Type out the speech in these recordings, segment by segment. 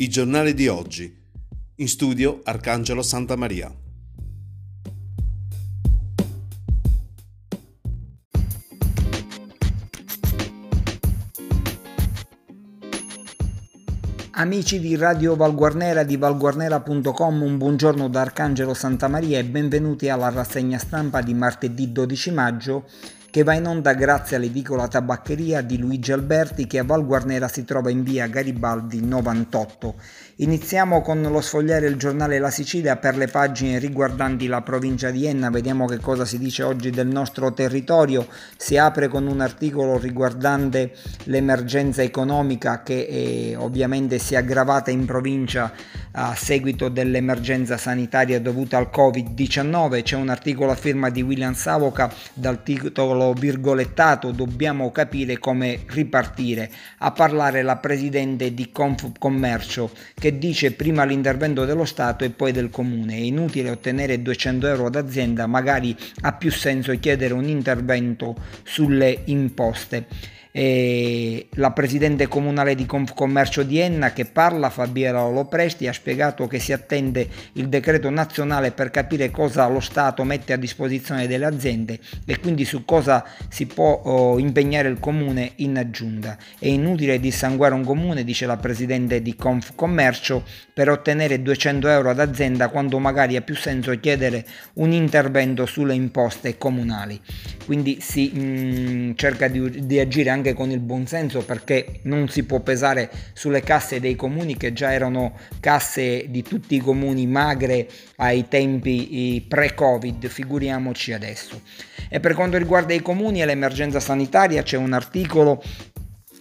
I giornali di oggi. In studio Arcangelo Santa Maria. Amici di Radio Valguarnera di valguarnera.com, un buongiorno da Arcangelo Santa Maria e benvenuti alla rassegna stampa di martedì 12 maggio che va in onda grazie all'edicola tabaccheria di Luigi Alberti che a Val Guarnera si trova in via Garibaldi 98. Iniziamo con lo sfogliare il giornale La Sicilia per le pagine riguardanti la provincia di Enna, vediamo che cosa si dice oggi del nostro territorio, si apre con un articolo riguardante l'emergenza economica che eh, ovviamente si è aggravata in provincia a seguito dell'emergenza sanitaria dovuta al Covid-19, c'è un articolo a firma di William Savoca dal titolo articolo virgolettato dobbiamo capire come ripartire, a parlare la presidente di Confcommercio che dice prima l'intervento dello Stato e poi del comune. È inutile ottenere 200 euro d'azienda, magari ha più senso chiedere un intervento sulle imposte eh, la presidente comunale di Confcommercio di Enna che parla, Fabiola Lopresti, ha spiegato che si attende il decreto nazionale per capire cosa lo Stato mette a disposizione delle aziende e quindi su cosa si può oh, impegnare il comune in aggiunta. È inutile dissanguare un comune, dice la presidente di Confcommercio, per ottenere 200 euro ad azienda quando magari ha più senso chiedere un intervento sulle imposte comunali. Quindi si mh, mm, cerca di, di agire anche anche con il buonsenso perché non si può pesare sulle casse dei comuni che già erano casse di tutti i comuni magre ai tempi pre-Covid, figuriamoci adesso. E per quanto riguarda i comuni e l'emergenza sanitaria c'è un articolo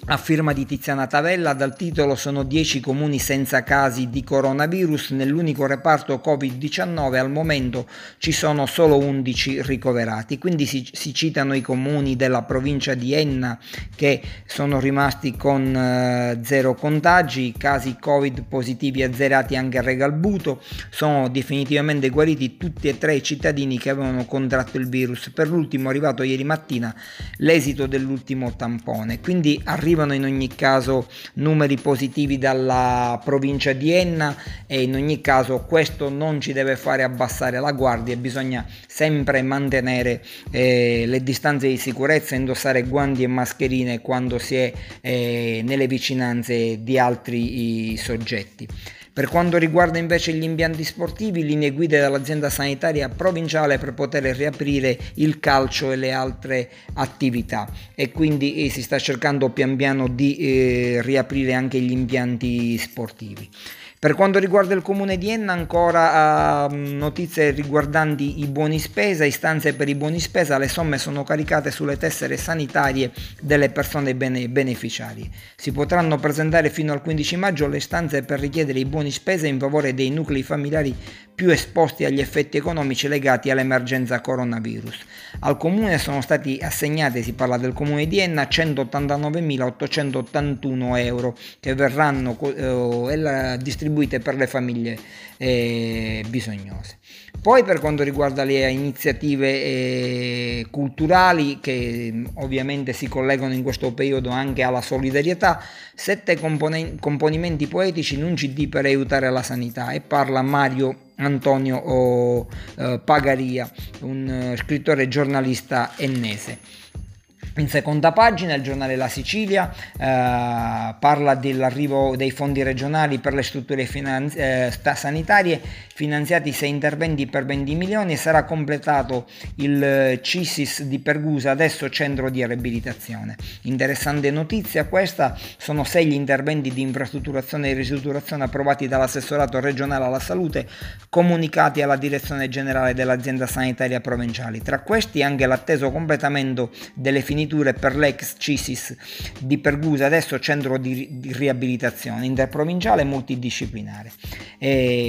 a firma di Tiziana Tavella, dal titolo Sono 10 comuni senza casi di coronavirus, nell'unico reparto Covid-19 al momento ci sono solo 11 ricoverati, quindi si, si citano i comuni della provincia di Enna che sono rimasti con eh, zero contagi, casi Covid positivi azzerati anche a Regalbuto, sono definitivamente guariti tutti e tre i cittadini che avevano contratto il virus, per l'ultimo arrivato ieri mattina l'esito dell'ultimo tampone, quindi arriva arrivano in ogni caso numeri positivi dalla provincia di Enna e in ogni caso questo non ci deve fare abbassare la guardia, bisogna sempre mantenere eh, le distanze di sicurezza, indossare guanti e mascherine quando si è eh, nelle vicinanze di altri soggetti. Per quanto riguarda invece gli impianti sportivi, linee guida dall'azienda sanitaria provinciale per poter riaprire il calcio e le altre attività e quindi eh, si sta cercando pian piano di eh, riaprire anche gli impianti sportivi. Per quanto riguarda il comune di Enna, ancora uh, notizie riguardanti i buoni spesa, istanze per i buoni spesa, le somme sono caricate sulle tessere sanitarie delle persone bene- beneficiarie. Si potranno presentare fino al 15 maggio le istanze per richiedere i buoni spesa in favore dei nuclei familiari più esposti agli effetti economici legati all'emergenza coronavirus. Al comune sono stati assegnati, si parla del comune di Enna, 189.881 euro che verranno eh, distribuite per le famiglie eh, bisognose. Poi per quanto riguarda le iniziative eh, culturali che mm, ovviamente si collegano in questo periodo anche alla solidarietà, sette compon- componimenti poetici in un CD per aiutare la sanità e parla Mario Antonio eh, Pagaria, un eh, scrittore giornalista ennese. In seconda pagina il giornale La Sicilia eh, parla dell'arrivo dei fondi regionali per le strutture finanzi- eh, sanitarie, finanziati sei interventi per 20 milioni e sarà completato il eh, CISIS di Pergusa, adesso centro di riabilitazione. Interessante notizia questa, sono sei gli interventi di infrastrutturazione e ristrutturazione approvati dall'assessorato regionale alla salute, comunicati alla direzione generale dell'azienda sanitaria provinciale. Tra questi anche l'atteso completamento delle finiture forniture per l'ex CISIS di Pergusa, adesso centro di, di riabilitazione interprovinciale e multidisciplinare.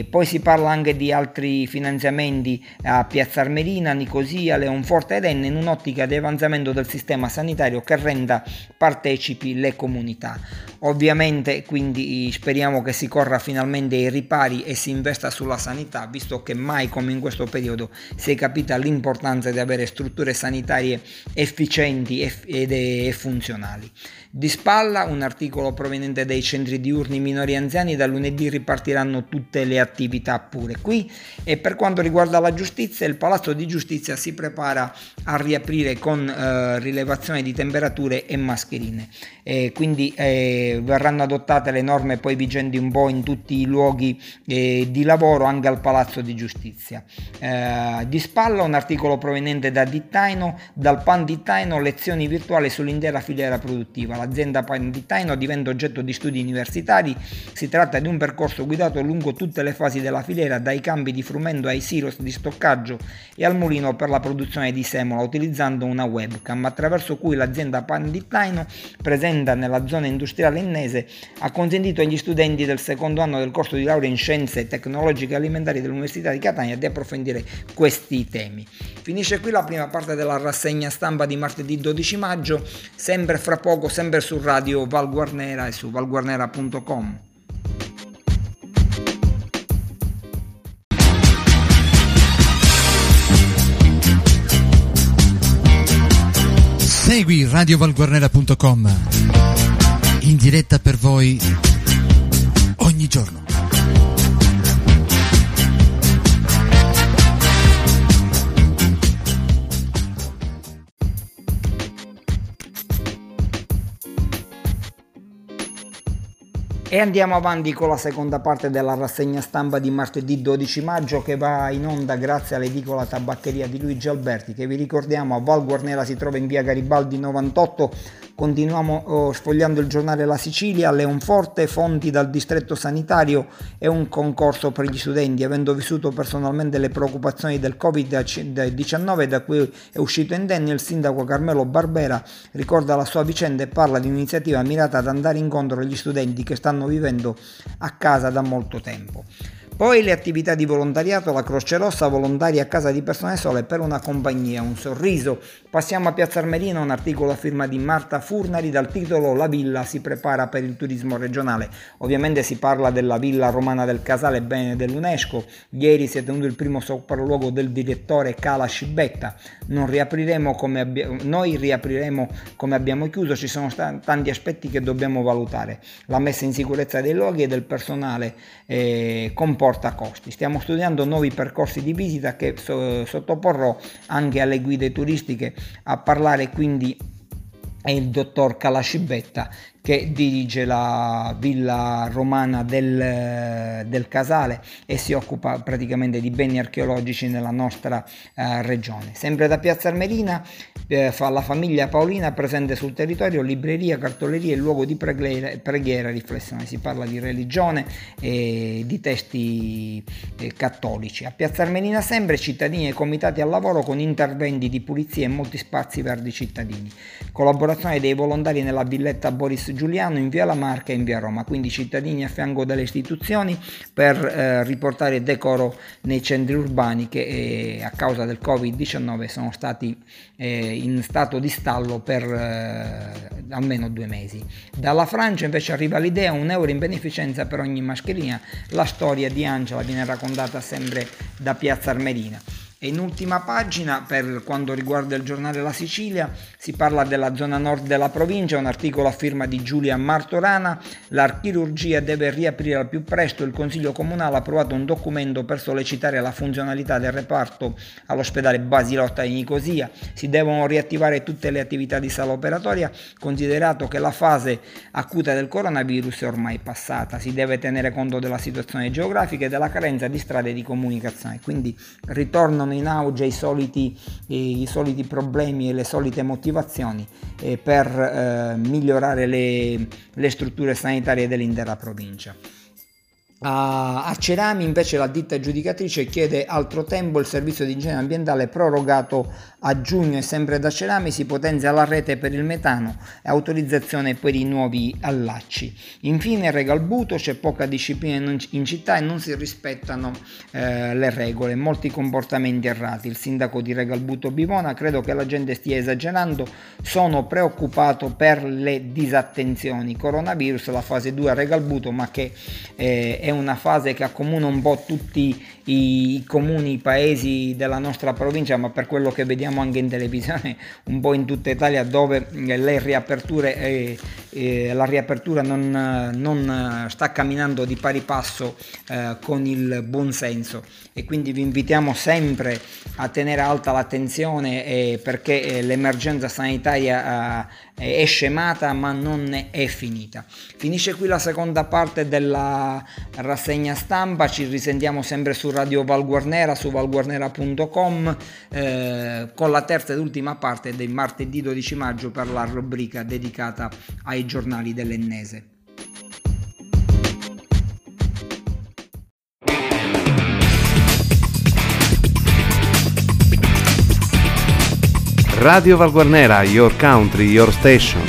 Poi si parla anche di altri finanziamenti a Piazza Armerina, Nicosia, Leonforte ed Enne in un'ottica di avanzamento del sistema sanitario che renda partecipi le comunità. Ovviamente quindi speriamo che si corra finalmente ai ripari e si investa sulla sanità, visto che mai come in questo periodo si è capita l'importanza di avere strutture sanitarie efficienti e funzionali. Di spalla un articolo proveniente dai centri diurni minori anziani, da lunedì ripartiranno tutte le attività pure qui e per quanto riguarda la giustizia il Palazzo di Giustizia si prepara a riaprire con eh, rilevazione di temperature e mascherine. E quindi eh, verranno adottate le norme poi vigenti un po' in tutti i luoghi eh, di lavoro anche al Palazzo di Giustizia. Eh, di spalla un articolo proveniente da Dittaino, dal PAN Dittaino lezioni virtuali sull'intera filiera produttiva l'azienda Panditaino diventa oggetto di studi universitari. Si tratta di un percorso guidato lungo tutte le fasi della filiera, dai campi di frumento ai silos di stoccaggio e al mulino per la produzione di semola, utilizzando una webcam, attraverso cui l'azienda Panditaino, presente nella zona industriale innese, ha consentito agli studenti del secondo anno del corso di laurea in scienze tecnologiche alimentari dell'Università di Catania di approfondire questi temi. Finisce qui la prima parte della rassegna stampa di martedì 12 maggio, sempre fra poco, sempre su Radio Val Guarnera e su valguarnera.com. Segui radiovalguarnera.com in diretta per voi ogni giorno. E andiamo avanti con la seconda parte della rassegna stampa di martedì 12 maggio che va in onda grazie all'edicola tabaccheria di Luigi Alberti che vi ricordiamo a Val Guarnera si trova in via Garibaldi 98 Continuiamo oh, sfogliando il giornale La Sicilia, Leonforte, fonti dal distretto sanitario e un concorso per gli studenti. Avendo vissuto personalmente le preoccupazioni del Covid-19 da cui è uscito indenne, il sindaco Carmelo Barbera ricorda la sua vicenda e parla di un'iniziativa mirata ad andare incontro agli studenti che stanno vivendo a casa da molto tempo. Poi le attività di volontariato, la Croce Rossa, volontari a casa di persone sole per una compagnia, un sorriso. Passiamo a Piazza Armerina, un articolo a firma di Marta Furnari dal titolo La villa si prepara per il turismo regionale. Ovviamente si parla della villa romana del Casale, bene dell'UNESCO. Ieri si è tenuto il primo sopralluogo del direttore Cala Scibetta. Riapriremo abbi- noi riapriremo come abbiamo chiuso, ci sono st- tanti aspetti che dobbiamo valutare. La messa in sicurezza dei luoghi e del personale eh, comporta comporta costi. Stiamo studiando nuovi percorsi di visita che so- sottoporrò anche alle guide turistiche a parlare quindi è il dottor Calascibetta che dirige la villa romana del, del, Casale e si occupa praticamente di beni archeologici nella nostra eh, regione. Sempre da Piazza Armerina eh, fa la famiglia Paolina presente sul territorio, libreria, cartoleria e luogo di preghiera, preghiera riflessione. Si parla di religione e di testi eh, cattolici. A Piazza Armerina sempre cittadini e comitati al lavoro con interventi di pulizia e molti spazi verdi cittadini. Collaborazione dei volontari nella villetta Boris Giuliano in via La Marca e in via Roma, quindi cittadini a fianco delle istituzioni per eh, riportare decoro nei centri urbani che eh, a causa del Covid-19 sono stati eh, in stato di stallo per eh, almeno due mesi. Dalla Francia invece arriva l'idea un euro in beneficenza per ogni mascherina, la storia di Angela viene raccontata sempre da Piazza Armerina. E in ultima pagina, per quanto riguarda il giornale La Sicilia, si parla della zona nord della provincia, un articolo a firma di Giulia Martorana, la chirurgia deve riaprire al più presto, il Consiglio Comunale ha approvato un documento per sollecitare la funzionalità del reparto all'ospedale Basilotta di Nicosia, si devono riattivare tutte le attività di sala operatoria, considerato che la fase acuta del coronavirus è ormai passata, si deve tenere conto della situazione geografica e della carenza di strade di comunicazione, quindi ritornano tornano in auge i soliti, i soliti problemi e le solite motivazioni eh, per eh, migliorare le, le strutture sanitarie dell'intera provincia. A, Cerami invece la ditta aggiudicatrice chiede altro tempo il servizio di igiene ambientale prorogato a giugno e sempre da Cerami si potenzia la rete per il metano e autorizzazione per i nuovi allacci. Infine Regalbuto c'è poca disciplina in città e non si rispettano eh, le regole, molti comportamenti errati. Il sindaco di Regalbuto Bivona credo che la gente stia esagerando, sono preoccupato per le disattenzioni. Coronavirus, la fase 2 a Regalbuto ma che eh, è una fase che accomuna un po' tutti i comuni, i paesi della nostra provincia, ma per quello che vediamo anche in televisione, un po' in tutta Italia, dove le riaperture, eh, eh, la riapertura non, non, sta camminando di pari passo eh, con il buonsenso e quindi vi invitiamo sempre a tenere alta l'attenzione eh, perché eh, l'emergenza sanitaria eh, è scemata ma non è finita. Finisce qui la seconda parte della rassegna stampa, ci risentiamo sempre su Radio Valguarnera, su valguarnera.com eh, con la terza ed ultima parte del martedì 12 maggio per la rubrica dedicata ai giornali dell'Ennese. Radio Valguarnera, Your Country, Your Station.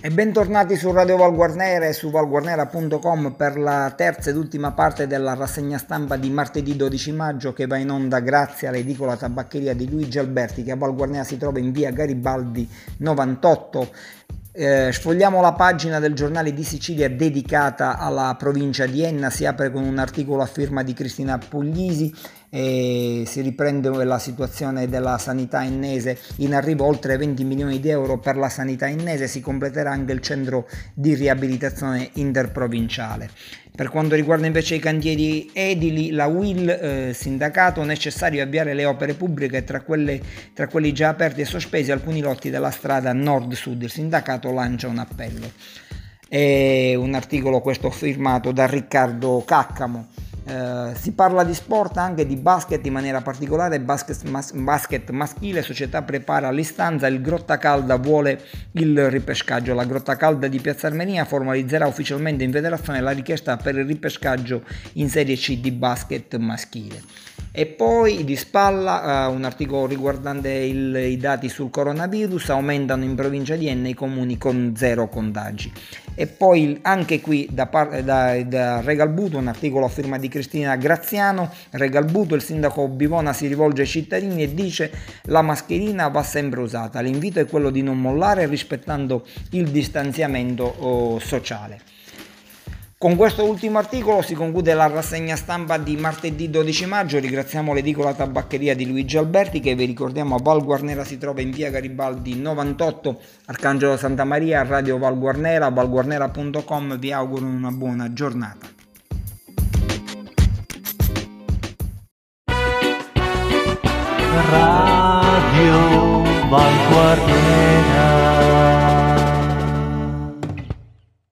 E bentornati su Radio Valguarnera e su valguarnera.com per la terza ed ultima parte della rassegna stampa di martedì 12 maggio che va in onda grazie all'edicola tabaccheria di Luigi Alberti che a Valguarnera si trova in via Garibaldi 98. Eh, sfogliamo la pagina del giornale di Sicilia dedicata alla provincia di Enna, si apre con un articolo a firma di Cristina Puglisi e si riprende la situazione della sanità ennese in arrivo oltre 20 milioni di euro per la sanità ennese si completerà anche il centro di riabilitazione interprovinciale per quanto riguarda invece i cantieri edili, la WIL, eh, sindacato, necessario avviare le opere pubbliche tra, quelle, tra quelli già aperti e sospesi alcuni lotti della strada nord-sud. Il sindacato lancia un appello. È un articolo questo firmato da Riccardo Caccamo. Eh, si parla di sport anche di basket in maniera particolare, basket, mas- basket maschile, società prepara l'istanza, il Grotta Calda vuole il ripescaggio, la Grotta Calda di Piazza Armenia formalizzerà ufficialmente in federazione la richiesta per il ripescaggio in Serie C di basket maschile. E poi di spalla uh, un articolo riguardante il, i dati sul coronavirus, aumentano in provincia di Enna i comuni con zero contagi. E poi anche qui da, da, da Regalbuto un articolo a firma di Cristina Graziano, Regalbuto il sindaco Bivona si rivolge ai cittadini e dice la mascherina va sempre usata, l'invito è quello di non mollare rispettando il distanziamento oh, sociale. Con questo ultimo articolo si conclude la rassegna stampa di martedì 12 maggio. Ringraziamo l'edicola tabaccheria di Luigi Alberti che vi ricordiamo a Val Guarnera si trova in via Garibaldi 98, Arcangelo Santa Maria, Radio Val Guarnera, valguarnera.com. Vi auguro una buona giornata. Radio Val Guarnera